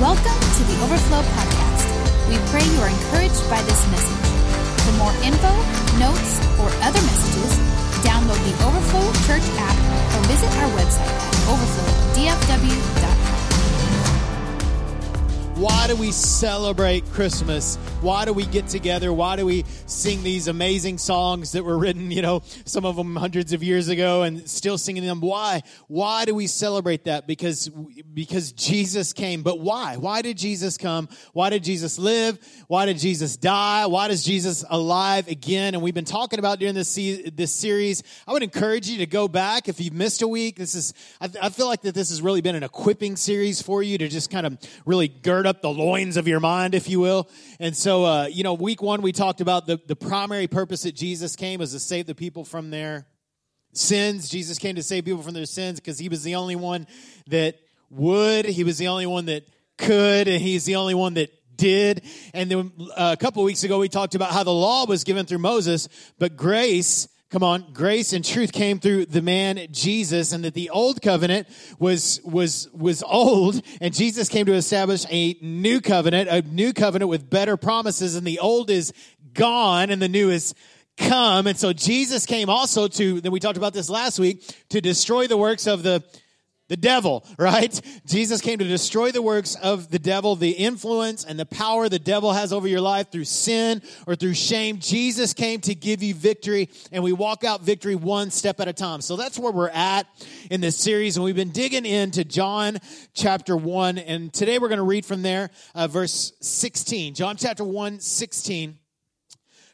Welcome to the Overflow Podcast. We pray you are encouraged by this message. For more info, notes, or other messages, download the Overflow Church app or visit our website at overflowdfw.com. Why do we celebrate Christmas? Why do we get together? Why do we sing these amazing songs that were written, you know, some of them hundreds of years ago and still singing them? Why? Why do we celebrate that? Because because Jesus came. But why? Why did Jesus come? Why did Jesus live? Why did Jesus die? Why does Jesus alive again? And we've been talking about during this this series. I would encourage you to go back if you've missed a week. This is I, I feel like that this has really been an equipping series for you to just kind of really gird up the loins of your mind, if you will. And so, uh, you know, week one, we talked about the, the primary purpose that Jesus came was to save the people from their sins. Jesus came to save people from their sins because he was the only one that would, he was the only one that could, and he's the only one that did. And then uh, a couple weeks ago, we talked about how the law was given through Moses, but grace Come on, grace and truth came through the man Jesus and that the old covenant was was was old and Jesus came to establish a new covenant, a new covenant with better promises and the old is gone and the new is come. And so Jesus came also to then we talked about this last week to destroy the works of the the devil, right? Jesus came to destroy the works of the devil, the influence and the power the devil has over your life through sin or through shame. Jesus came to give you victory, and we walk out victory one step at a time. So that's where we're at in this series, and we've been digging into John chapter 1, and today we're going to read from there, uh, verse 16. John chapter 1, 16.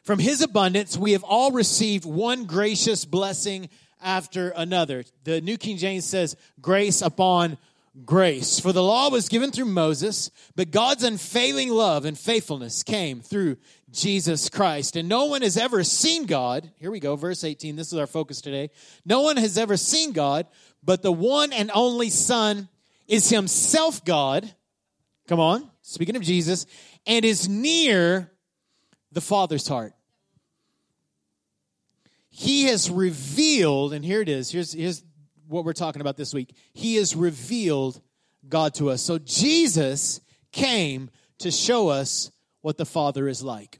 From his abundance, we have all received one gracious blessing after another. The New King James says, grace upon grace. For the law was given through Moses, but God's unfailing love and faithfulness came through Jesus Christ. And no one has ever seen God. Here we go, verse 18. This is our focus today. No one has ever seen God, but the one and only Son is himself God. Come on, speaking of Jesus, and is near the Father's heart he has revealed, and here it is. Here's, here's what we're talking about this week. He has revealed God to us. So Jesus came to show us what the Father is like.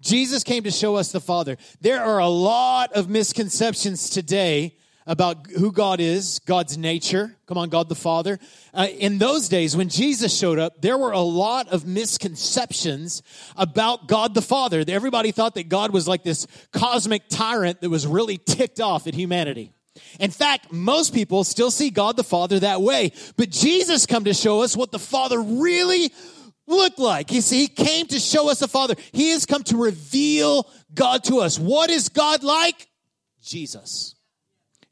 Jesus came to show us the Father. There are a lot of misconceptions today about who God is, God's nature. Come on, God the Father. Uh, in those days, when Jesus showed up, there were a lot of misconceptions about God the Father. Everybody thought that God was like this cosmic tyrant that was really ticked off at humanity. In fact, most people still see God the Father that way. But Jesus come to show us what the Father really looked like. You see, he came to show us the Father. He has come to reveal God to us. What is God like? Jesus.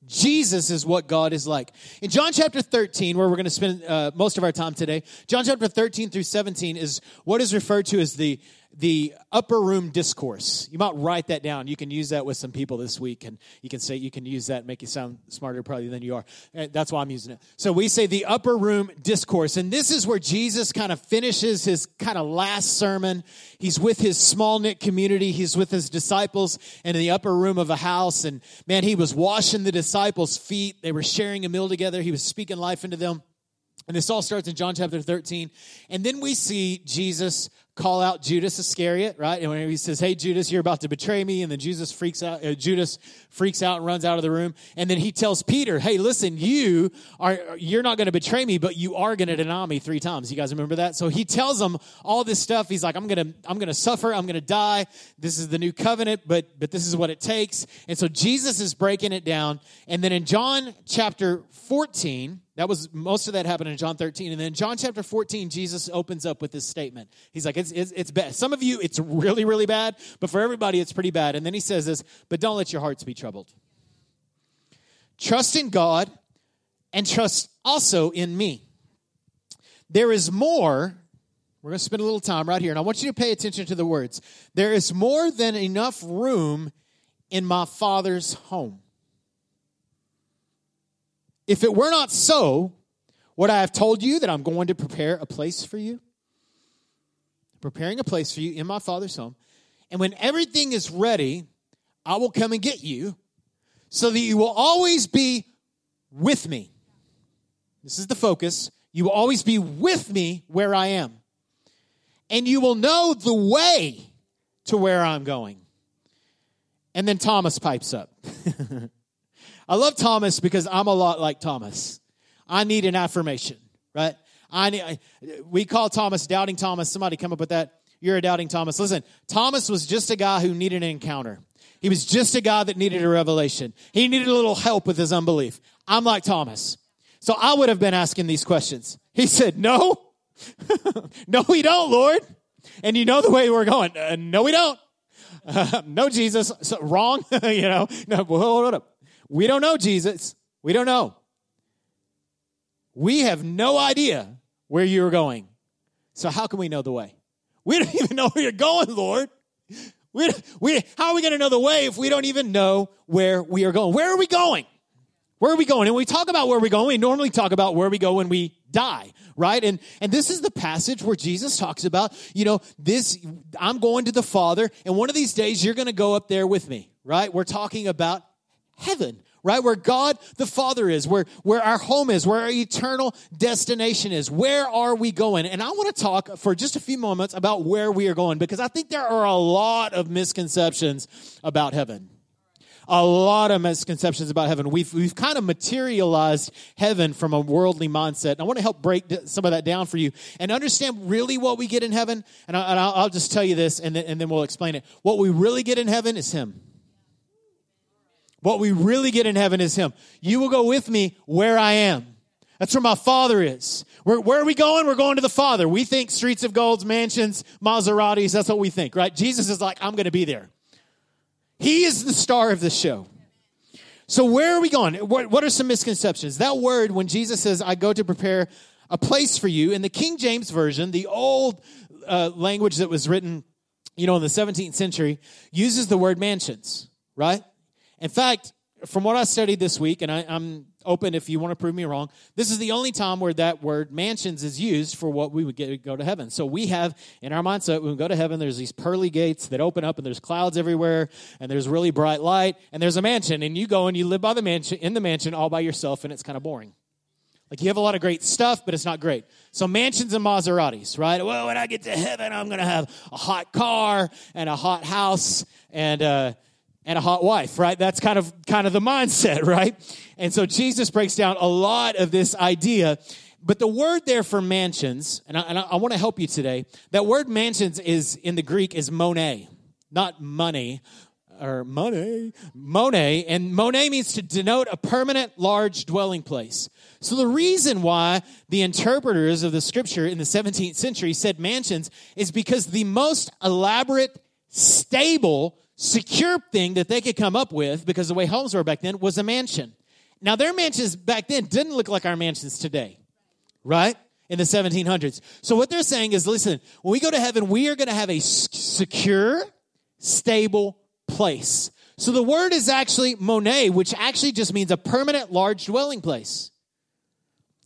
Jesus is what God is like. In John chapter 13, where we're going to spend uh, most of our time today, John chapter 13 through 17 is what is referred to as the the upper room discourse. You might write that down. You can use that with some people this week, and you can say you can use that, make you sound smarter probably than you are. Uh, that's why I'm using it. So we say the upper room discourse, and this is where Jesus kind of finishes his kind of last sermon. He's with his small knit community. He's with his disciples and in the upper room of a house, and man, he was washing the disciples' feet. They were sharing a meal together. He was speaking life into them. And this all starts in John chapter 13. And then we see Jesus call out Judas Iscariot, right? And when he says, "Hey Judas, you're about to betray me," and then Jesus freaks out. Uh, Judas freaks out and runs out of the room. And then he tells Peter, "Hey, listen, you are you're not going to betray me, but you are going to deny me three times." You guys remember that? So he tells him all this stuff. He's like, "I'm to I'm to suffer. I'm to die. This is the new covenant, but but this is what it takes." And so Jesus is breaking it down. And then in John chapter 14, that was most of that happened in John 13. And then John chapter 14, Jesus opens up with this statement. He's like, it's, it's, it's bad. Some of you, it's really, really bad, but for everybody, it's pretty bad. And then he says this, but don't let your hearts be troubled. Trust in God and trust also in me. There is more. We're going to spend a little time right here, and I want you to pay attention to the words. There is more than enough room in my Father's home. If it were not so, would I have told you that I'm going to prepare a place for you? Preparing a place for you in my Father's home. And when everything is ready, I will come and get you so that you will always be with me. This is the focus. You will always be with me where I am. And you will know the way to where I'm going. And then Thomas pipes up. I love Thomas because I'm a lot like Thomas. I need an affirmation, right? I need, we call Thomas doubting Thomas. Somebody come up with that. You're a doubting Thomas. Listen, Thomas was just a guy who needed an encounter. He was just a guy that needed a revelation. He needed a little help with his unbelief. I'm like Thomas. So I would have been asking these questions. He said, No, no, we don't, Lord. And you know the way we're going. Uh, no, we don't. Uh, no, Jesus. So, wrong. you know, no, hold up. We don't know Jesus. We don't know. We have no idea where you're going. So how can we know the way? We don't even know where you're going, Lord. We, we, how are we going to know the way if we don't even know where we are going? Where are we going? Where are we going? And we talk about where we're going. We normally talk about where we go when we die, right? And, and this is the passage where Jesus talks about, you know, this, I'm going to the Father, and one of these days you're going to go up there with me, right? We're talking about heaven, right? Where God the Father is, where, where our home is, where our eternal destination is. Where are we going? And I want to talk for just a few moments about where we are going because I think there are a lot of misconceptions about heaven a lot of misconceptions about heaven. We've, we've kind of materialized heaven from a worldly mindset. And I want to help break some of that down for you and understand really what we get in heaven. And, I, will just tell you this and then, and then we'll explain it. What we really get in heaven is Him. What we really get in heaven is Him. You will go with me where I am. That's where my Father is. Where, where are we going? We're going to the Father. We think streets of golds, mansions, Maseratis. That's what we think, right? Jesus is like, I'm going to be there. He is the star of the show. So where are we going? What, what are some misconceptions? That word, when Jesus says, I go to prepare a place for you, in the King James Version, the old uh, language that was written, you know, in the 17th century, uses the word mansions, right? In fact, from what I studied this week, and I, am open if you want to prove me wrong, this is the only time where that word mansions is used for what we would get go to heaven. So we have in our mindset when we go to heaven, there's these pearly gates that open up, and there's clouds everywhere, and there's really bright light, and there's a mansion, and you go and you live by the mansion in the mansion all by yourself, and it's kind of boring. Like you have a lot of great stuff, but it's not great. So mansions and Maseratis, right? Well, when I get to heaven, I'm to have a hot car and a hot house and uh, and a hot wife, right? That's kind of kind of the mindset, right? And so Jesus breaks down a lot of this idea. But the word there for mansions, and I, and I want to help you today. That word mansions is in the Greek is monet, not money or money, monet, and monet means to denote a permanent, large dwelling place. So the reason why the interpreters of the scripture in the 17th century said mansions is because the most elaborate, stable, secure thing that they could come up with, because the way homes were back then, was a mansion. Now, their mansions back then didn't look like our mansions today, right? In the 1700s. So, what they're saying is listen, when we go to heaven, we are going to have a secure, stable place. So, the word is actually monet, which actually just means a permanent, large dwelling place.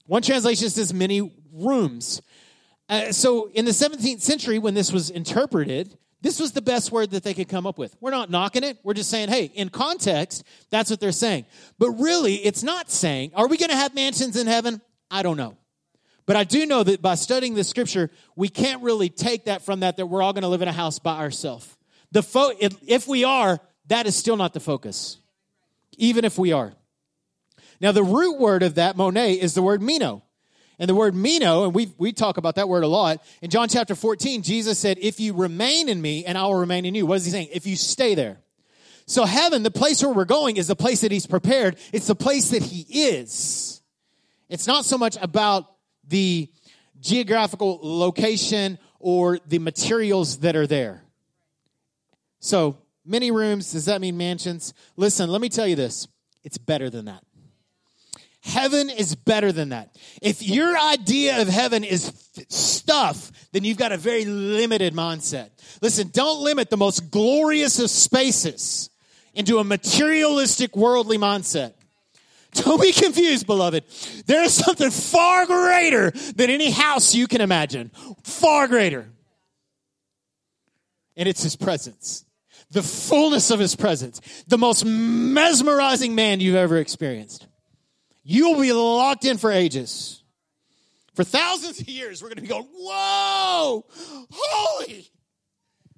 One translation says many rooms. Uh, so, in the 17th century, when this was interpreted, this was the best word that they could come up with. We're not knocking it. We're just saying, hey, in context, that's what they're saying. But really, it's not saying, are we going to have mansions in heaven? I don't know. But I do know that by studying the scripture, we can't really take that from that, that we're all going to live in a house by ourselves. The fo- if we are, that is still not the focus, even if we are. Now, the root word of that, monet, is the word meno. And the word meno, and we we talk about that word a lot. In John chapter 14, Jesus said, If you remain in me and I will remain in you. What is he saying? If you stay there. So heaven, the place where we're going, is the place that he's prepared. It's the place that he is. It's not so much about the geographical location or the materials that are there. So, many rooms, does that mean mansions? Listen, let me tell you this. It's better than that. Heaven is better than that. If your idea of heaven is stuff, then you've got a very limited mindset. Listen, don't limit the most glorious of spaces into a materialistic worldly mindset. Don't be confused, beloved. There is something far greater than any house you can imagine. Far greater. And it's His presence. The fullness of His presence. The most mesmerizing man you've ever experienced. You will be locked in for ages. For thousands of years, we're going to be going, whoa, holy.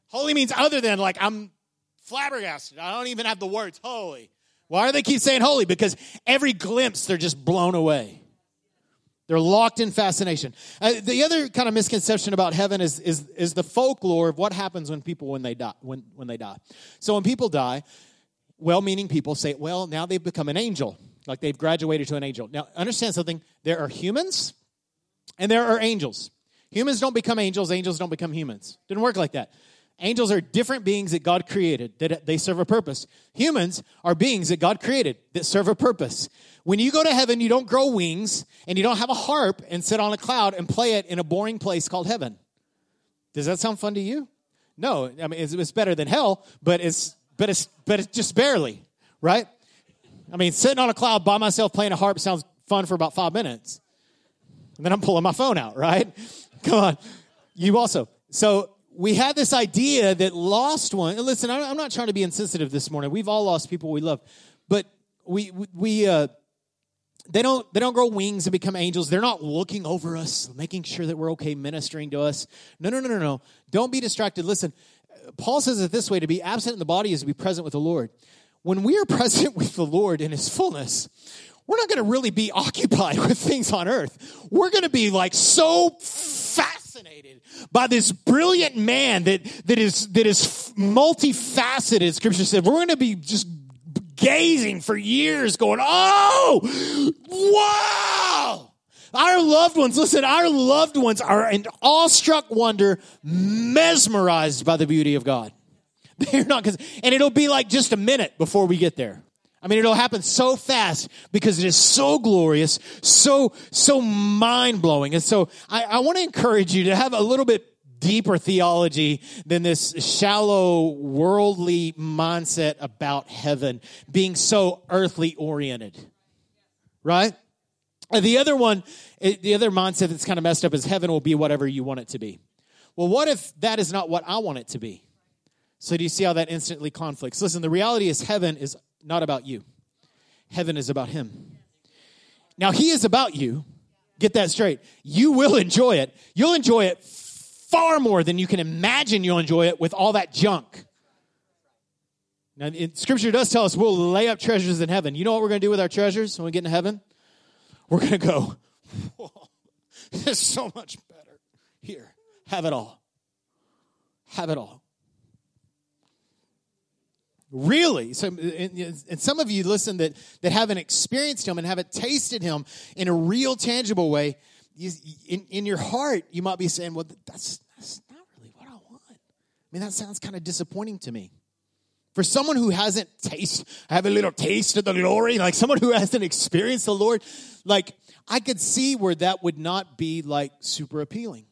Holy means other than like I'm flabbergasted. I don't even have the words holy. Why do they keep saying holy? Because every glimpse, they're just blown away. They're locked in fascination. Uh, the other kind of misconception about heaven is, is, is the folklore of what happens when people when they die when, when they die. So when people die, well-meaning people say, well, now they've become an angel, like they've graduated to an angel. Now understand something: there are humans and there are angels. Humans don't become angels, angels don't become humans. Didn't work like that. Angels are different beings that God created, that they serve a purpose. Humans are beings that God created that serve a purpose. When you go to heaven, you don't grow wings and you don't have a harp and sit on a cloud and play it in a boring place called heaven. Does that sound fun to you? No, I mean it's, it's better than hell, but it's but it's but it's just barely, right? I mean, sitting on a cloud by myself playing a harp sounds fun for about five minutes. And then I'm pulling my phone out, right? Come on. You also. So we had this idea that lost one. And listen, I'm not trying to be insensitive this morning. We've all lost people we love, but we we uh, they don't they don't grow wings and become angels. They're not looking over us, making sure that we're okay, ministering to us. No, no, no, no, no. Don't be distracted. Listen, Paul says it this way: to be absent in the body is to be present with the Lord. When we are present with the Lord in His fullness, we're not going to really be occupied with things on earth. We're going to be like so fascinated by this brilliant man that, that is, that is multifaceted, scripture said. We're going to be just gazing for years going, oh, wow. Our loved ones, listen, our loved ones are in awestruck wonder, mesmerized by the beauty of God. They're not, and it'll be like just a minute before we get there. I mean, it'll happen so fast because it is so glorious, so, so mind blowing. And so I, I want to encourage you to have a little bit deeper theology than this shallow, worldly mindset about heaven being so earthly oriented. Right? The other one, the other mindset that's kind of messed up is heaven will be whatever you want it to be. Well, what if that is not what I want it to be? So do you see how that instantly conflicts? Listen, the reality is heaven is not about you. Heaven is about him. Now he is about you. Get that straight. You will enjoy it. You'll enjoy it far more than you can imagine you'll enjoy it with all that junk. Now, it, scripture does tell us we'll lay up treasures in heaven. You know what we're going to do with our treasures when we get into heaven? We're going to go, is so much better. Here, have it all. Have it all. Really? So, and some of you listen that, that haven't experienced him and haven't tasted him in a real, tangible way in, in your heart, you might be saying, well, that's, that's not really what I want. I mean, that sounds kind of disappointing to me. For someone who hasn't tasted, have a little taste of the glory, like someone who hasn't experienced the Lord, like I could see where that would not be like super appealing.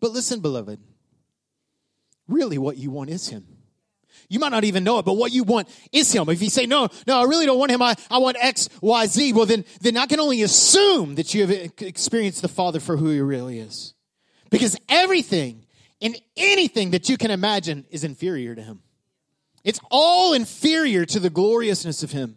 But listen, beloved, really what you want is Him. You might not even know it, but what you want is him. If you say, no, no, I really don't want him. I, I want X, Y, Z. Well, then, then I can only assume that you have experienced the Father for who he really is. Because everything and anything that you can imagine is inferior to him. It's all inferior to the gloriousness of him.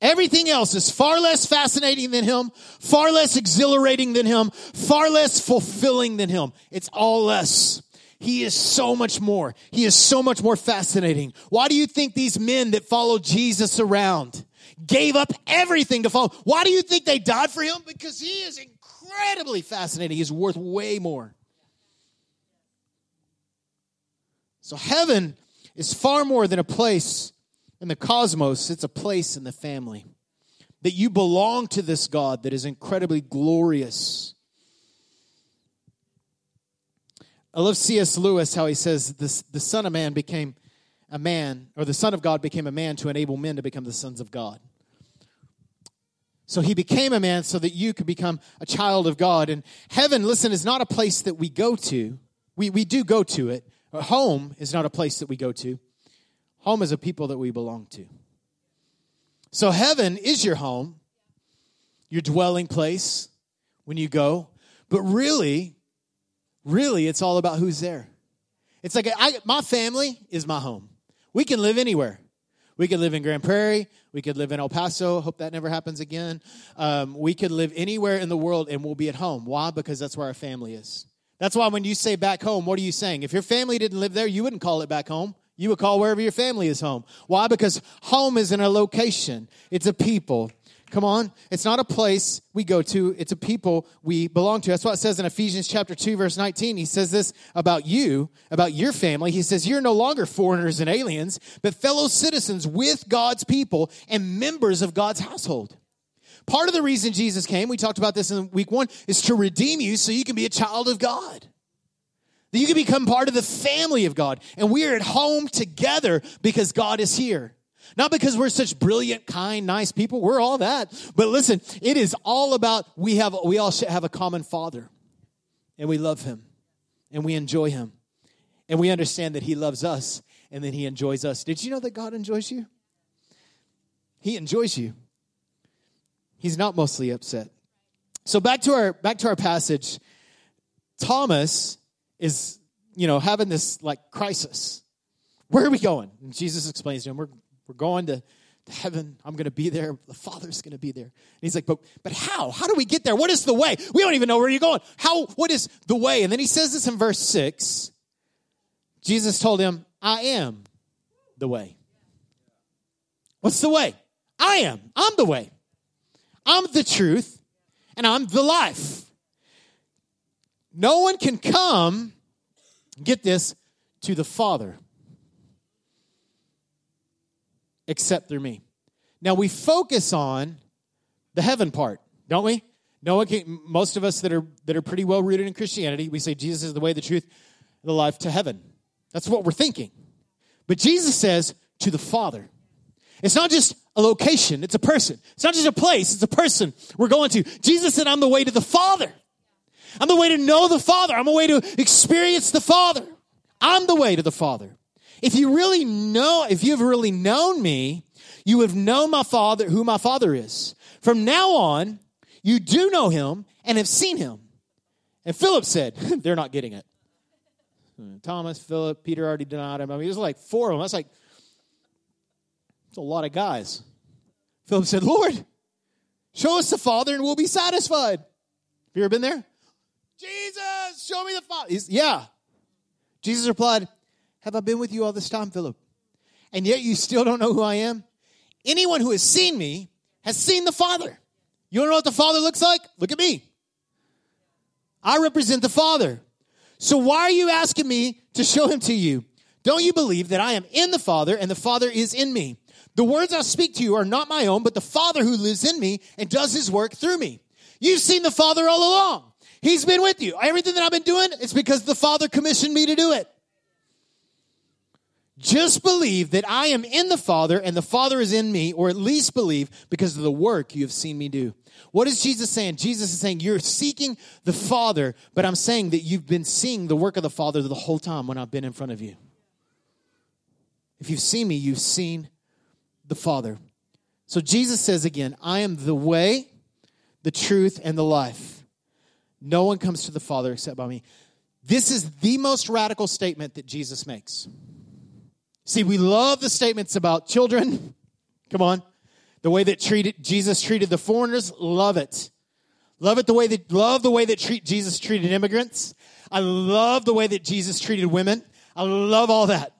Everything else is far less fascinating than him, far less exhilarating than him, far less fulfilling than him. It's all less. He is so much more. He is so much more fascinating. Why do you think these men that followed Jesus around gave up everything to follow? Why do you think they died for him? Because he is incredibly fascinating. He's worth way more. So heaven is far more than a place in the cosmos, it's a place in the family. That you belong to this God that is incredibly glorious I love C.S. Lewis, how he says this, the Son of Man became a man, or the Son of God became a man to enable men to become the sons of God. So he became a man so that you could become a child of God. And heaven, listen, is not a place that we go to. We, we do go to it. Home is not a place that we go to. Home is a people that we belong to. So heaven is your home, your dwelling place when you go. But really, really it's all about who's there. It's like I, my family is my home. We can live anywhere. We could live in Grand Prairie. We could live in El Paso. Hope that never happens again. Um, we could live anywhere in the world and we'll be at home. Why? Because that's where our family is. That's why when you say back home, what are you saying? If your family didn't live there, you wouldn't call it back home. You would call wherever your family is home. Why? Because home isn't a location, it's a people. Come on. It's not a place we go to, it's a people we belong to. That's what it says in Ephesians chapter 2, verse 19. He says this about you, about your family. He says, You're no longer foreigners and aliens, but fellow citizens with God's people and members of God's household. Part of the reason Jesus came, we talked about this in week one, is to redeem you so you can be a child of God. That you can become part of the family of God. And we are at home together because God is here. Not because we're such brilliant, kind, nice people. We're all that. But listen, it is all about we have we all have a common father. And we love him. And we enjoy him. And we understand that he loves us and then he enjoys us. Did you know that God enjoys you? He enjoys you. He's not mostly upset. So back to our back to our passage. Thomas is, you know, having this like crisis. Where are we going? And Jesus explains to him, we're we're going to, to heaven. I'm going to be there. The Father's going to be there. And he's like, but, but how? How do we get there? What is the way? We don't even know where you're going. How, what is the way? And then he says this in verse six. Jesus told him, I am the way. What's the way? I am. I'm the way. I'm the truth and I'm the life. No one can come, get this, to the Father except through me. Now we focus on the heaven part, don't we? No one can, most of us that are that are pretty well rooted in Christianity, we say Jesus is the way, the truth, the life to heaven. That's what we're thinking. But Jesus says to the Father. It's not just a location, it's a person. It's not just a place, it's a person we're going to. Jesus said, I'm the way to the Father. I'm the way to know the Father. I'm the way to experience the Father. I'm the way to the Father. If you really know, if you've really known me, you have known my father, who my father is. From now on, you do know him and have seen him. And Philip said, they're not getting it. Hmm, Thomas, Philip, Peter already denied him. I mean, there's like four of them. That's like, it's a lot of guys. Philip said, Lord, show us the Father and we'll be satisfied. Have you ever been there? Jesus, show me the Father. He's, yeah. Jesus replied, have I been with you all this time, Philip? And yet you still don't know who I am? Anyone who has seen me has seen the Father. You don't know what the Father looks like? Look at me. I represent the Father. So why are you asking me to show him to you? Don't you believe that I am in the Father and the Father is in me? The words I speak to you are not my own, but the Father who lives in me and does his work through me. You've seen the Father all along. He's been with you. Everything that I've been doing, it's because the Father commissioned me to do it. Just believe that I am in the Father and the Father is in me, or at least believe because of the work you have seen me do. What is Jesus saying? Jesus is saying, You're seeking the Father, but I'm saying that you've been seeing the work of the Father the whole time when I've been in front of you. If you've seen me, you've seen the Father. So Jesus says again, I am the way, the truth, and the life. No one comes to the Father except by me. This is the most radical statement that Jesus makes. See, we love the statements about children. Come on. The way that treated Jesus treated the foreigners, love it. Love it the way that love the way that treat, Jesus treated immigrants. I love the way that Jesus treated women. I love all that.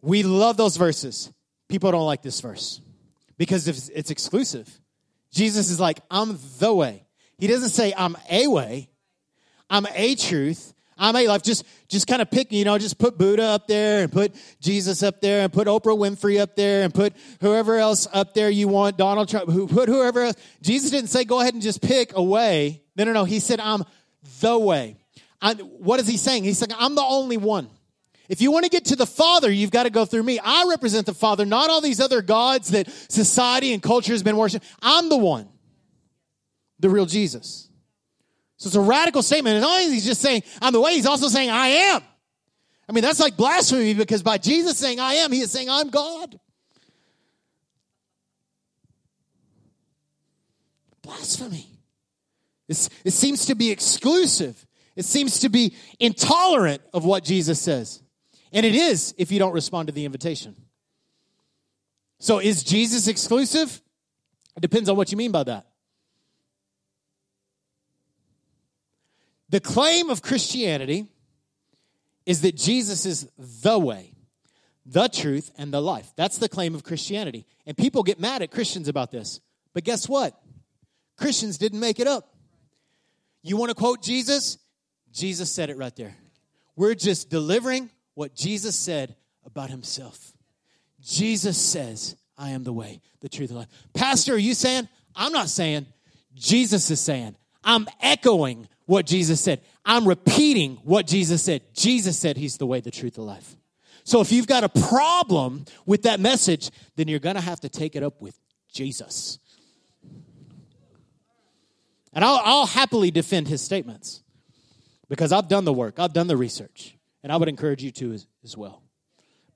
We love those verses. People don't like this verse because it's, it's exclusive. Jesus is like, I'm the way. He doesn't say I'm a way. I'm a truth. I may like just just kind of pick, you know, just put Buddha up there and put Jesus up there and put Oprah Winfrey up there and put whoever else up there you want, Donald Trump, who put whoever else. Jesus didn't say go ahead and just pick a way. No, no, no. He said I'm the way. I, what is he saying? He's saying I'm the only one. If you want to get to the Father, you've got to go through me. I represent the Father, not all these other gods that society and culture has been worshiping. I'm the one, the real Jesus. So it's a radical statement. And not only is he just saying, I'm the way, he's also saying, I am. I mean, that's like blasphemy because by Jesus saying, I am, he is saying, I'm God. Blasphemy. It's, it seems to be exclusive. It seems to be intolerant of what Jesus says. And it is if you don't respond to the invitation. So is Jesus exclusive? It depends on what you mean by that. The claim of Christianity is that Jesus is the way, the truth, and the life. That's the claim of Christianity. And people get mad at Christians about this. But guess what? Christians didn't make it up. You want to quote Jesus? Jesus said it right there. We're just delivering what Jesus said about himself. Jesus says, I am the way, the truth, and the life. Pastor, are you saying? I'm not saying. Jesus is saying. I'm echoing what Jesus said. I'm repeating what Jesus said. Jesus said he's the way, the truth, the life. So if you've got a problem with that message, then you're going to have to take it up with Jesus. And I'll, I'll happily defend his statements because I've done the work, I've done the research, and I would encourage you to as, as well.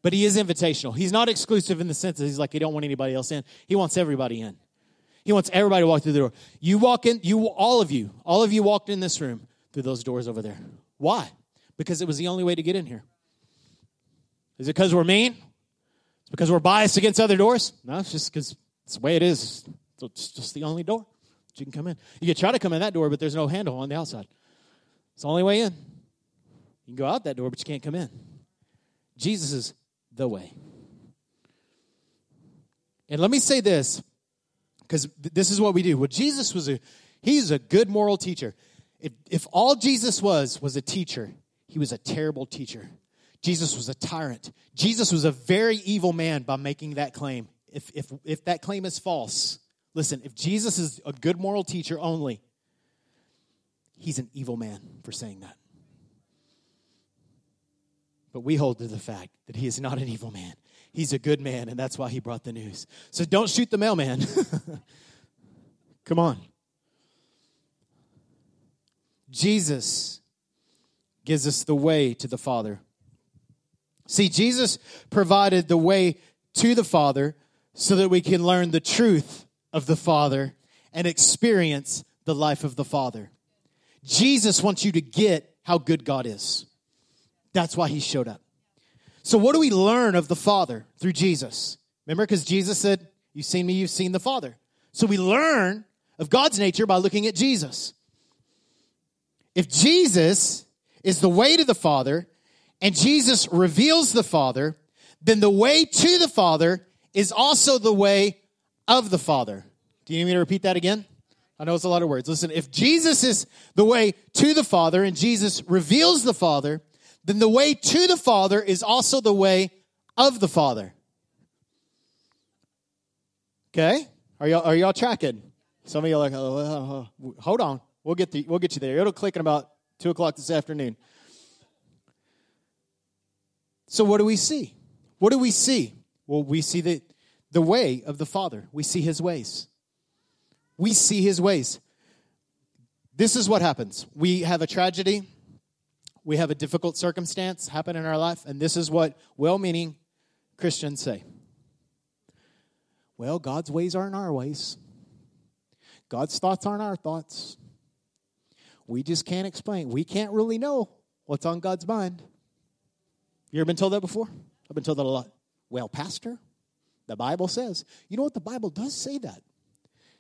But he is invitational. He's not exclusive in the sense that he's like, he don't want anybody else in. He wants everybody in. He wants everybody to walk through the door. You walk in, you all of you, all of you walked in this room through those doors over there. Why? Because it was the only way to get in here. Is it because we're mean? It's because we're biased against other doors? No, it's just because it's the way it is. It's just the only door you can come in. You can try to come in that door, but there's no handle on the outside. It's the only way in. You can go out that door, but you can't come in. Jesus is the way. And let me say this, because this is what we do. Well, Jesus was a he's a good moral teacher. If if all Jesus was was a teacher, he was a terrible teacher. Jesus was a tyrant. Jesus was a very evil man by making that claim. If if if that claim is false, listen, if Jesus is a good moral teacher only, he's an evil man for saying that. But we hold to the fact that he is not an evil man. He's a good man, and that's why he brought the news. So don't shoot the mailman. Come on. Jesus gives us the way to the Father. See, Jesus provided the way to the Father so that we can learn the truth of the Father and experience the life of the Father. Jesus wants you to get how good God is. That's why he showed up. So, what do we learn of the Father through Jesus? Remember, because Jesus said, You've seen me, you've seen the Father. So, we learn of God's nature by looking at Jesus. If Jesus is the way to the Father and Jesus reveals the Father, then the way to the Father is also the way of the Father. Do you need me to repeat that again? I know it's a lot of words. Listen, if Jesus is the way to the Father and Jesus reveals the Father, then the way to the Father is also the way of the Father. Okay? Are y'all, are y'all tracking? Some of you are like, oh, oh, oh, oh, hold on. We'll get, the, we'll get you there. It'll click in about 2 o'clock this afternoon. So, what do we see? What do we see? Well, we see the, the way of the Father. We see his ways. We see his ways. This is what happens. We have a tragedy we have a difficult circumstance happen in our life, and this is what well meaning Christians say Well, God's ways aren't our ways, God's thoughts aren't our thoughts. We just can't explain. We can't really know what's on God's mind. You ever been told that before? I've been told that a lot. Well, Pastor, the Bible says. You know what? The Bible does say that.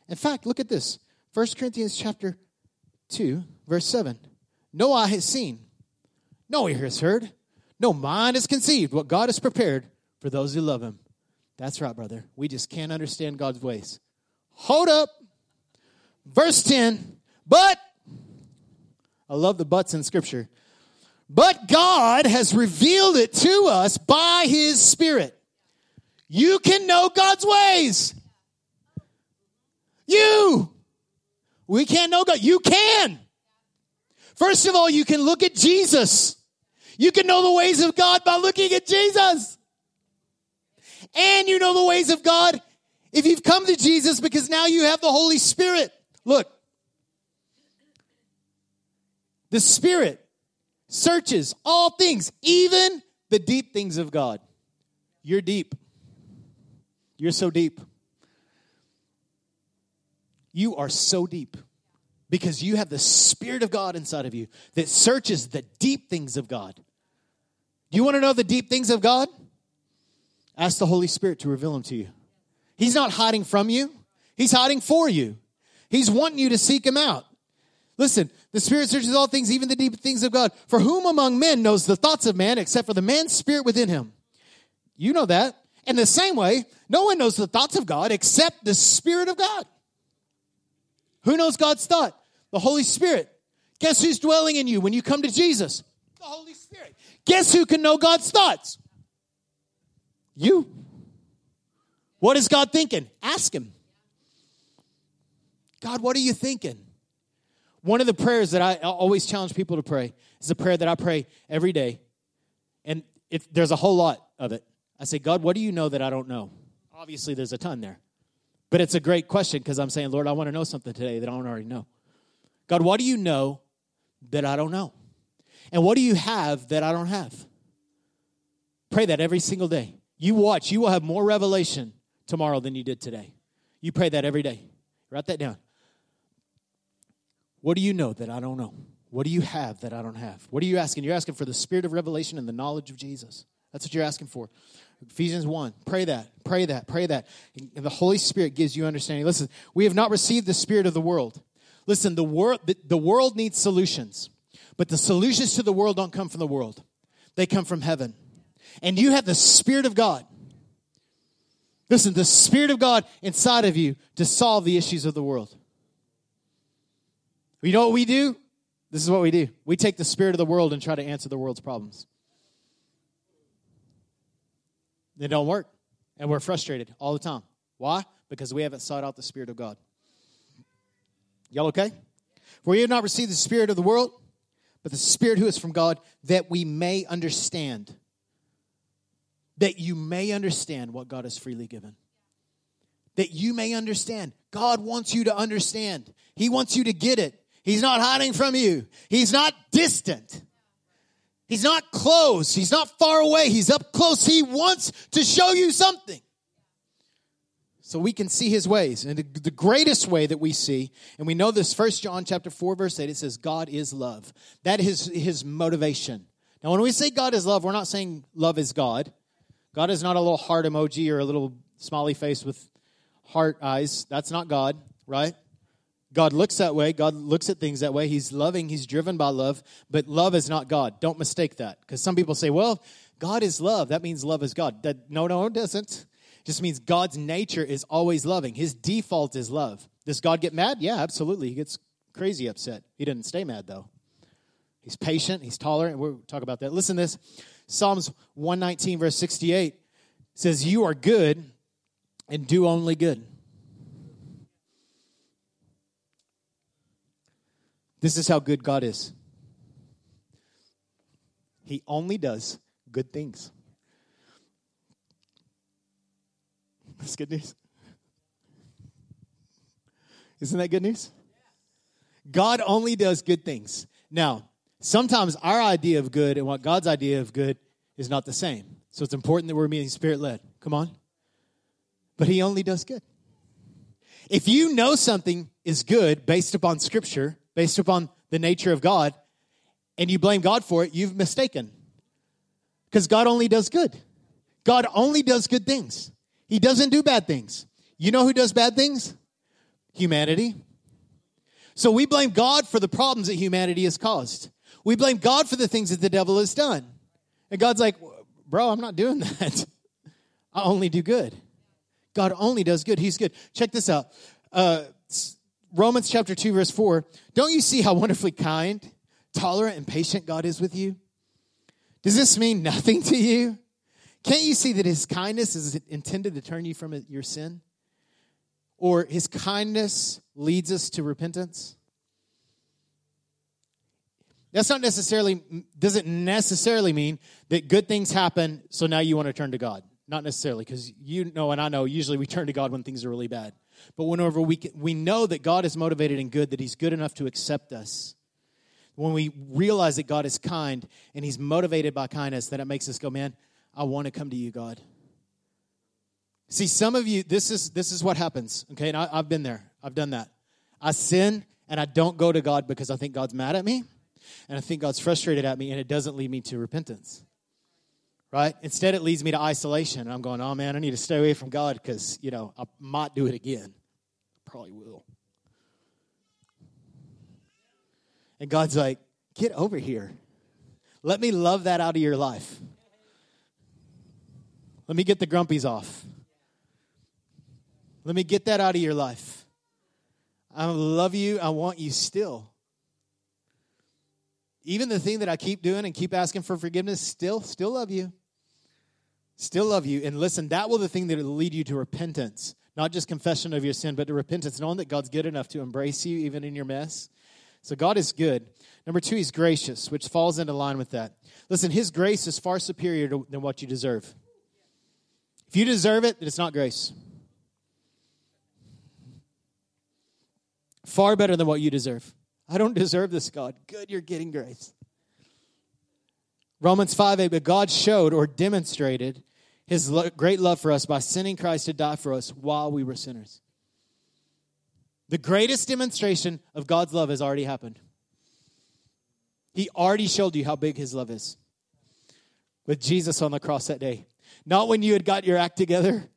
In fact, look at this 1 Corinthians chapter 2, verse 7. No eye has seen, no ear has heard. No mind has conceived what God has prepared for those who love him. That's right, brother. We just can't understand God's ways. Hold up. Verse 10. But, I love the buts in Scripture. But God has revealed it to us by His Spirit. You can know God's ways. You. We can't know God. You can. First of all, you can look at Jesus. You can know the ways of God by looking at Jesus. And you know the ways of God if you've come to Jesus because now you have the Holy Spirit. Look, the Spirit searches all things, even the deep things of God. You're deep. You're so deep. You are so deep because you have the Spirit of God inside of you that searches the deep things of God. Do you want to know the deep things of God? Ask the Holy Spirit to reveal them to you. He's not hiding from you, He's hiding for you. He's wanting you to seek Him out. Listen, the Spirit searches all things, even the deep things of God. For whom among men knows the thoughts of man except for the man's spirit within him? You know that. In the same way, no one knows the thoughts of God except the Spirit of God. Who knows God's thought? The Holy Spirit. Guess who's dwelling in you when you come to Jesus? The Holy Spirit. Guess who can know God's thoughts? You. What is God thinking? Ask Him. God, what are you thinking? One of the prayers that I always challenge people to pray is a prayer that I pray every day. And if there's a whole lot of it. I say, God, what do you know that I don't know? Obviously, there's a ton there. But it's a great question because I'm saying, Lord, I want to know something today that I don't already know. God, what do you know that I don't know? And what do you have that I don't have? Pray that every single day. You watch, you will have more revelation tomorrow than you did today. You pray that every day. Write that down. What do you know that I don't know? What do you have that I don't have? What are you asking? You're asking for the spirit of revelation and the knowledge of Jesus. That's what you're asking for. Ephesians 1. Pray that. Pray that. Pray that. And the Holy Spirit gives you understanding. Listen, we have not received the spirit of the world. Listen, the world the world needs solutions. But the solutions to the world don't come from the world. They come from heaven. And you have the spirit of God. Listen, the spirit of God inside of you to solve the issues of the world. You know what we do? This is what we do. We take the spirit of the world and try to answer the world's problems. They don't work. And we're frustrated all the time. Why? Because we haven't sought out the Spirit of God. Y'all okay? For you have not received the Spirit of the world, but the Spirit who is from God, that we may understand. That you may understand what God has freely given. That you may understand. God wants you to understand. He wants you to get it. He's not hiding from you. He's not distant. He's not close. He's not far away. He's up close. He wants to show you something. So we can see his ways. And the greatest way that we see, and we know this first John chapter 4, verse 8, it says, God is love. That is his motivation. Now, when we say God is love, we're not saying love is God. God is not a little heart emoji or a little smiley face with heart eyes. That's not God, right? God looks that way. God looks at things that way. He's loving. He's driven by love. But love is not God. Don't mistake that. Because some people say, well, God is love. That means love is God. That, no, no, it doesn't. Just means God's nature is always loving. His default is love. Does God get mad? Yeah, absolutely. He gets crazy upset. He didn't stay mad, though. He's patient. He's tolerant. We'll talk about that. Listen to this. Psalms 119, verse 68 says, You are good and do only good. This is how good God is. He only does good things. That's good news. Isn't that good news? God only does good things. Now, sometimes our idea of good and what God's idea of good is not the same. So it's important that we're being spirit led. Come on. But He only does good. If you know something is good based upon Scripture, based upon the nature of God and you blame God for it, you've mistaken. Because God only does good. God only does good things. He doesn't do bad things. You know who does bad things? Humanity. So we blame God for the problems that humanity has caused. We blame God for the things that the devil has done. And God's like, bro, I'm not doing that. I only do good. God only does good. He's good. Check this out. Uh, Romans chapter 2, verse 4, don't you see how wonderfully kind, tolerant, and patient God is with you? Does this mean nothing to you? Can't you see that his kindness is intended to turn you from your sin? Or his kindness leads us to repentance? That's not necessarily, doesn't necessarily mean that good things happen, so now you want to turn to God. Not necessarily, because you know and I know usually we turn to God when things are really bad. But whenever we, we know that God is motivated and good, that He's good enough to accept us, when we realize that God is kind and He's motivated by kindness, that it makes us go, man, I want to come to you, God. See, some of you, this is this is what happens. Okay, and I, I've been there. I've done that. I sin and I don't go to God because I think God's mad at me, and I think God's frustrated at me, and it doesn't lead me to repentance. right? Instead, it leads me to isolation. And I'm going, oh man, I need to stay away from God because, you know, I might do it again. Probably will. And God's like, get over here. Let me love that out of your life. Let me get the grumpies off. Let me get that out of your life. I love you. I want you still. Even the thing that I keep doing and keep asking for forgiveness, still, still love you. Still love you. And listen, that will the thing that will lead you to repentance. Not just confession of your sin, but to repentance, knowing that God's good enough to embrace you even in your mess. So God is good. Number two, He's gracious, which falls into line with that. Listen, His grace is far superior to, than what you deserve. If you deserve it, then it's not grace. Far better than what you deserve. I don't deserve this, God. Good, you're getting grace. Romans 5 8, but God showed or demonstrated his lo- great love for us by sending Christ to die for us while we were sinners. The greatest demonstration of God's love has already happened. He already showed you how big his love is with Jesus on the cross that day. Not when you had got your act together,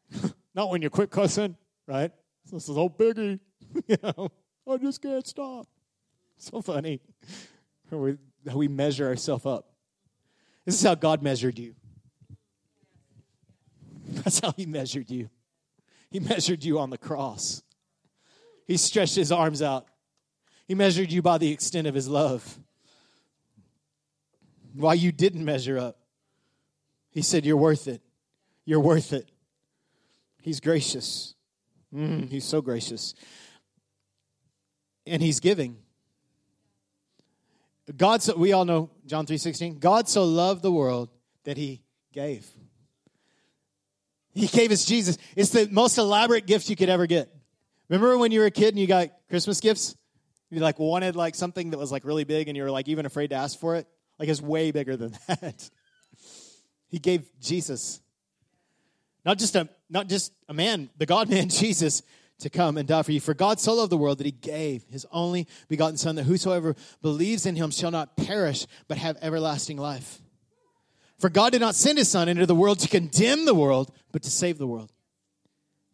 not when you quit cussing, right? This is old biggie. you know, I just can't stop. So funny how we, how we measure ourselves up. This is how God measured you. That's how He measured you. He measured you on the cross. He stretched His arms out. He measured you by the extent of His love. Why you didn't measure up, He said, You're worth it. You're worth it. He's gracious. Mm, he's so gracious. And He's giving. God so we all know John 3:16. God so loved the world that he gave. He gave us Jesus. It's the most elaborate gift you could ever get. Remember when you were a kid and you got Christmas gifts? You like wanted like something that was like really big and you were like even afraid to ask for it? Like it's way bigger than that. He gave Jesus. Not just a not just a man, the God man Jesus to come and die for you. For God so loved the world that he gave his only begotten Son, that whosoever believes in him shall not perish, but have everlasting life. For God did not send his Son into the world to condemn the world, but to save the world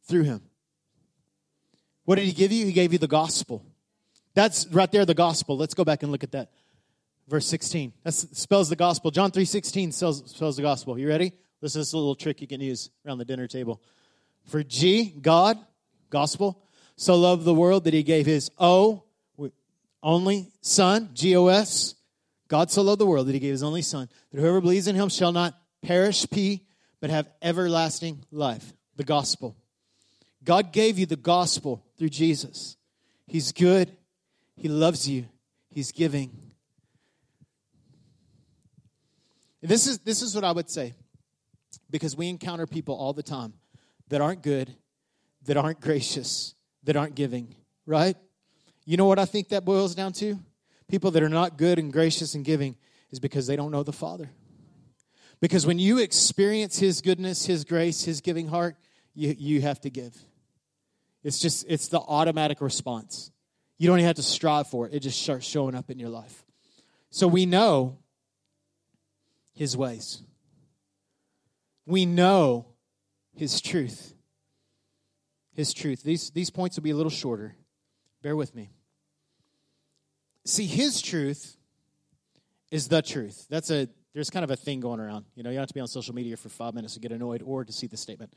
through him. What did he give you? He gave you the gospel. That's right there, the gospel. Let's go back and look at that. Verse 16. That spells the gospel. John 3 16 spells, spells the gospel. You ready? This is a little trick you can use around the dinner table. For G, God, gospel, so loved the world that he gave his O, only Son, G O S. God so loved the world that he gave his only Son, that whoever believes in him shall not perish, P, but have everlasting life. The gospel. God gave you the gospel through Jesus. He's good. He loves you. He's giving. This is, this is what I would say because we encounter people all the time that aren't good that aren't gracious, that aren't giving, right? You know what I think that boils down to? People that are not good and gracious and giving is because they don't know the Father. Because when you experience His goodness, His grace, His giving heart, you, you have to give. It's just, it's the automatic response. You don't even have to strive for it, it just starts showing up in your life. So we know His ways, we know His truth his truth. These, these points will be a little shorter. Bear with me. See, his truth is the truth. That's a there's kind of a thing going around. You know, you don't have to be on social media for five minutes to get annoyed or to see the statement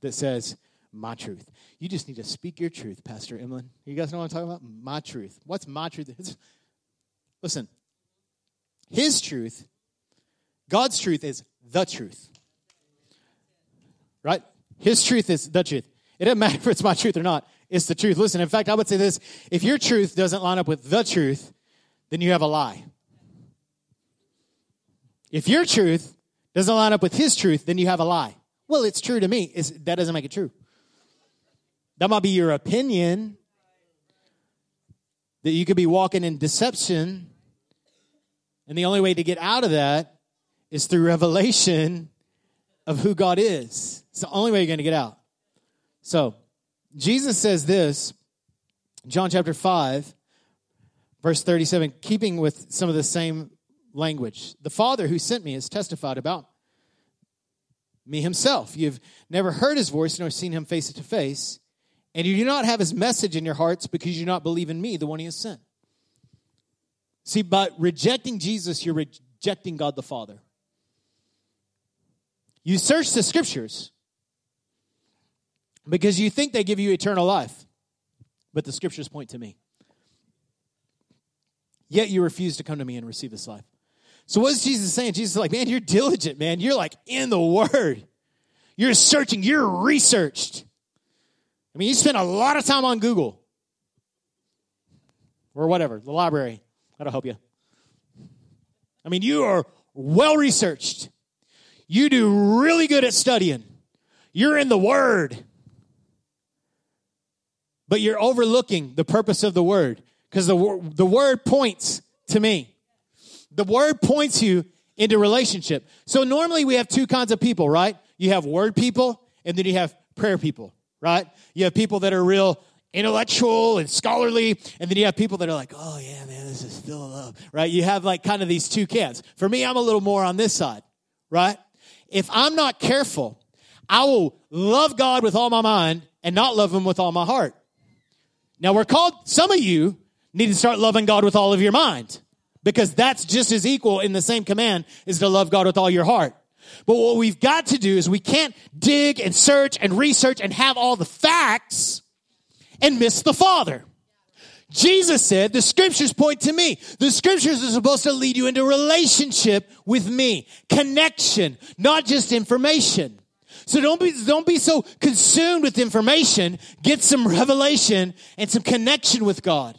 that says, my truth. You just need to speak your truth, Pastor Emlyn. You guys know what I'm talking about? My truth. What's my truth? It's, listen, his truth, God's truth is the truth. Right? His truth is the truth. It doesn't matter if it's my truth or not. It's the truth. Listen, in fact, I would say this if your truth doesn't line up with the truth, then you have a lie. If your truth doesn't line up with his truth, then you have a lie. Well, it's true to me. It's, that doesn't make it true. That might be your opinion that you could be walking in deception, and the only way to get out of that is through revelation of who God is. It's the only way you're going to get out. So, Jesus says this, John chapter 5, verse 37, keeping with some of the same language. The Father who sent me has testified about me himself. You've never heard his voice nor seen him face to face, and you do not have his message in your hearts because you do not believe in me, the one he has sent. See, by rejecting Jesus, you're rejecting God the Father. You search the scriptures because you think they give you eternal life, but the scriptures point to me. Yet you refuse to come to me and receive this life. So what is Jesus saying? Jesus is like, man, you're diligent, man. You're like in the word. You're searching, you're researched. I mean, you spend a lot of time on Google or whatever, the library. That'll help you. I mean, you are well researched. You do really good at studying. You're in the Word. But you're overlooking the purpose of the Word because the, the Word points to me. The Word points you into relationship. So normally we have two kinds of people, right? You have Word people and then you have prayer people, right? You have people that are real intellectual and scholarly, and then you have people that are like, oh yeah, man, this is still love, right? You have like kind of these two camps. For me, I'm a little more on this side, right? If I'm not careful, I will love God with all my mind and not love Him with all my heart. Now we're called, some of you need to start loving God with all of your mind because that's just as equal in the same command is to love God with all your heart. But what we've got to do is we can't dig and search and research and have all the facts and miss the Father. Jesus said, the scriptures point to me. The scriptures are supposed to lead you into relationship with me, connection, not just information. So don't be, don't be so consumed with information. Get some revelation and some connection with God.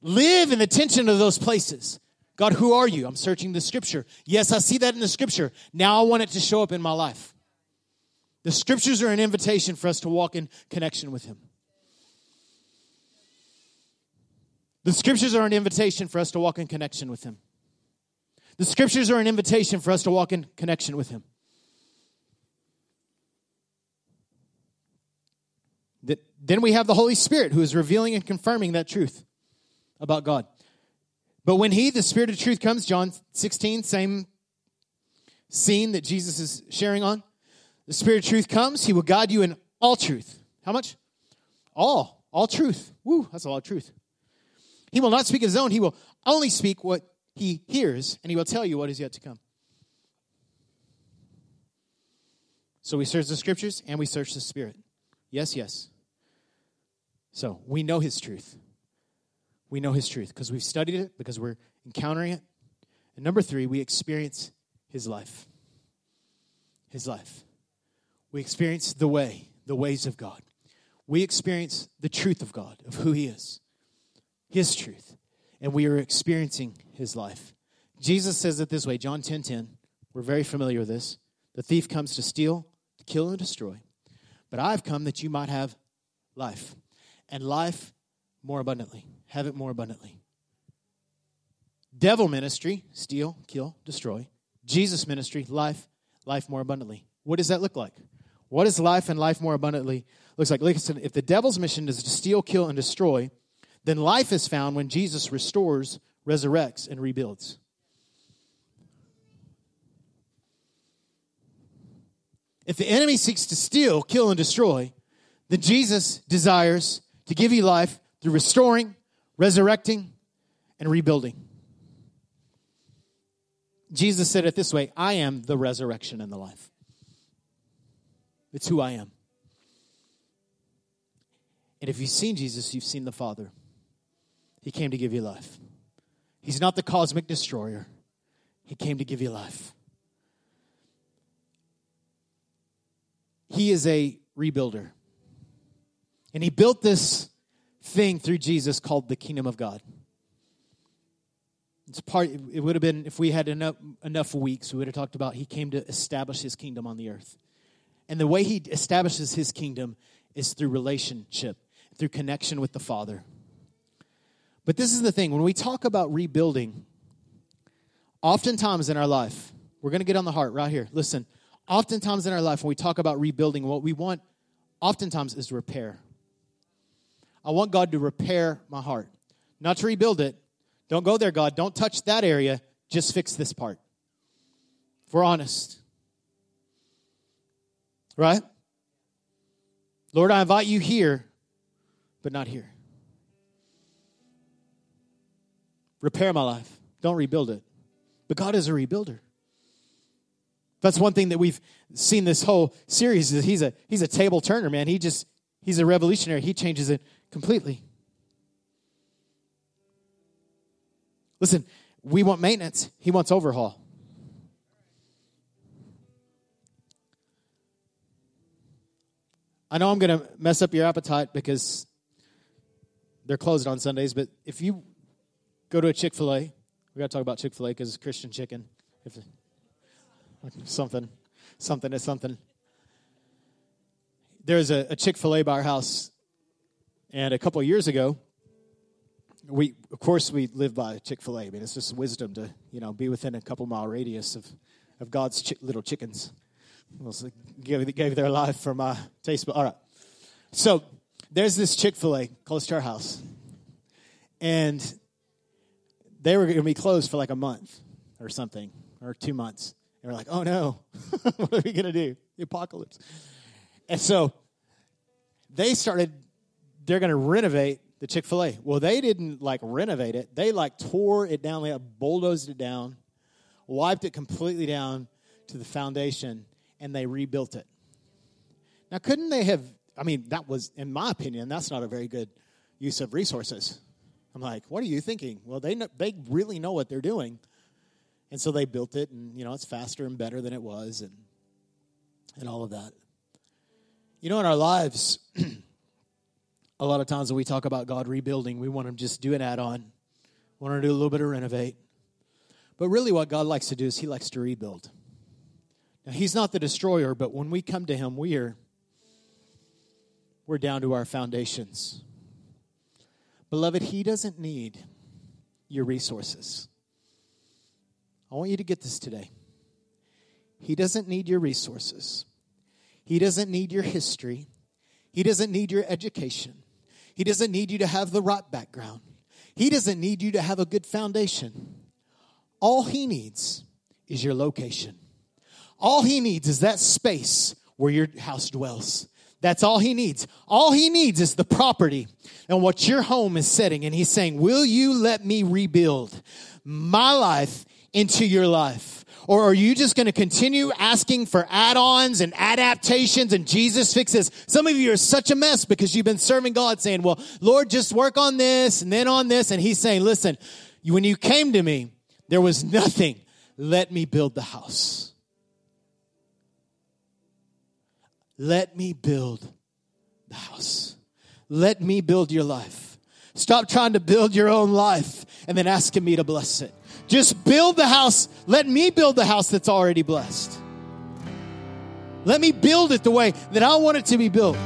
Live in the tension of those places. God, who are you? I'm searching the scripture. Yes, I see that in the scripture. Now I want it to show up in my life. The scriptures are an invitation for us to walk in connection with Him. The scriptures are an invitation for us to walk in connection with Him. The scriptures are an invitation for us to walk in connection with Him. Then we have the Holy Spirit who is revealing and confirming that truth about God. But when He, the Spirit of truth, comes, John 16, same scene that Jesus is sharing on, the Spirit of truth comes, He will guide you in all truth. How much? All. All truth. Woo, that's a lot of truth. He will not speak his own. He will only speak what he hears, and he will tell you what is yet to come. So we search the scriptures and we search the spirit. Yes, yes. So we know his truth. We know his truth because we've studied it, because we're encountering it. And number three, we experience his life. His life. We experience the way, the ways of God. We experience the truth of God, of who he is his truth, and we are experiencing his life. Jesus says it this way, John 10 10. We're very familiar with this. The thief comes to steal, to kill, and destroy. But I've come that you might have life, and life more abundantly. Have it more abundantly. Devil ministry, steal, kill, destroy. Jesus ministry, life, life more abundantly. What does that look like? What is life and life more abundantly looks like? Listen, if the devil's mission is to steal, kill, and destroy, then life is found when Jesus restores, resurrects, and rebuilds. If the enemy seeks to steal, kill, and destroy, then Jesus desires to give you life through restoring, resurrecting, and rebuilding. Jesus said it this way I am the resurrection and the life. It's who I am. And if you've seen Jesus, you've seen the Father. He came to give you life. He's not the cosmic destroyer, He came to give you life. He is a rebuilder. And He built this thing through Jesus called the kingdom of God. It's part, it would have been, if we had enough, enough weeks, we would have talked about He came to establish His kingdom on the earth. And the way He establishes His kingdom is through relationship, through connection with the Father. But this is the thing when we talk about rebuilding, oftentimes in our life, we're going to get on the heart right here. Listen, oftentimes in our life, when we talk about rebuilding, what we want oftentimes is repair. I want God to repair my heart, not to rebuild it. Don't go there, God. Don't touch that area. just fix this part. If we're honest. Right? Lord, I invite you here, but not here. Repair my life. Don't rebuild it. But God is a rebuilder. That's one thing that we've seen this whole series is he's a he's a table turner, man. He just he's a revolutionary. He changes it completely. Listen, we want maintenance. He wants overhaul. I know I'm going to mess up your appetite because they're closed on Sundays, but if you go to a Chick fil A, we got to talk about Chick fil A because it's Christian chicken. If something, something is something. There's a, a Chick fil A by our house, and a couple years ago, we of course we live by Chick Fil A. I mean, it's just wisdom to you know be within a couple mile radius of of God's chi- little chickens gave, gave their life for my taste. But all right. So there's this Chick fil A close to our house. And they were going to be closed for like a month or something, or two months. And we're like, oh no, what are we going to do? The apocalypse. And so they started, they're going to renovate the Chick fil A. Well, they didn't like renovate it, they like tore it down, they bulldozed it down, wiped it completely down to the foundation and they rebuilt it. Now, couldn't they have? I mean, that was, in my opinion, that's not a very good use of resources. I'm like, what are you thinking? Well, they know, they really know what they're doing, and so they built it, and you know, it's faster and better than it was, and and all of that. You know, in our lives, a lot of times when we talk about God rebuilding, we want to just do an add-on, we want to do a little bit of renovate, but really, what God likes to do is He likes to rebuild. Now, he's not the destroyer, but when we come to him, we are we're down to our foundations. Beloved, he doesn't need your resources. I want you to get this today. He doesn't need your resources. He doesn't need your history. He doesn't need your education. He doesn't need you to have the right background. He doesn't need you to have a good foundation. All he needs is your location. All he needs is that space where your house dwells. That's all he needs. All he needs is the property and what your home is setting. And he's saying, Will you let me rebuild my life into your life? Or are you just going to continue asking for add ons and adaptations and Jesus fixes? Some of you are such a mess because you've been serving God saying, Well, Lord, just work on this and then on this. And he's saying, Listen, when you came to me, there was nothing. Let me build the house. Let me build the house. Let me build your life. Stop trying to build your own life and then asking me to bless it. Just build the house. Let me build the house that's already blessed. Let me build it the way that I want it to be built.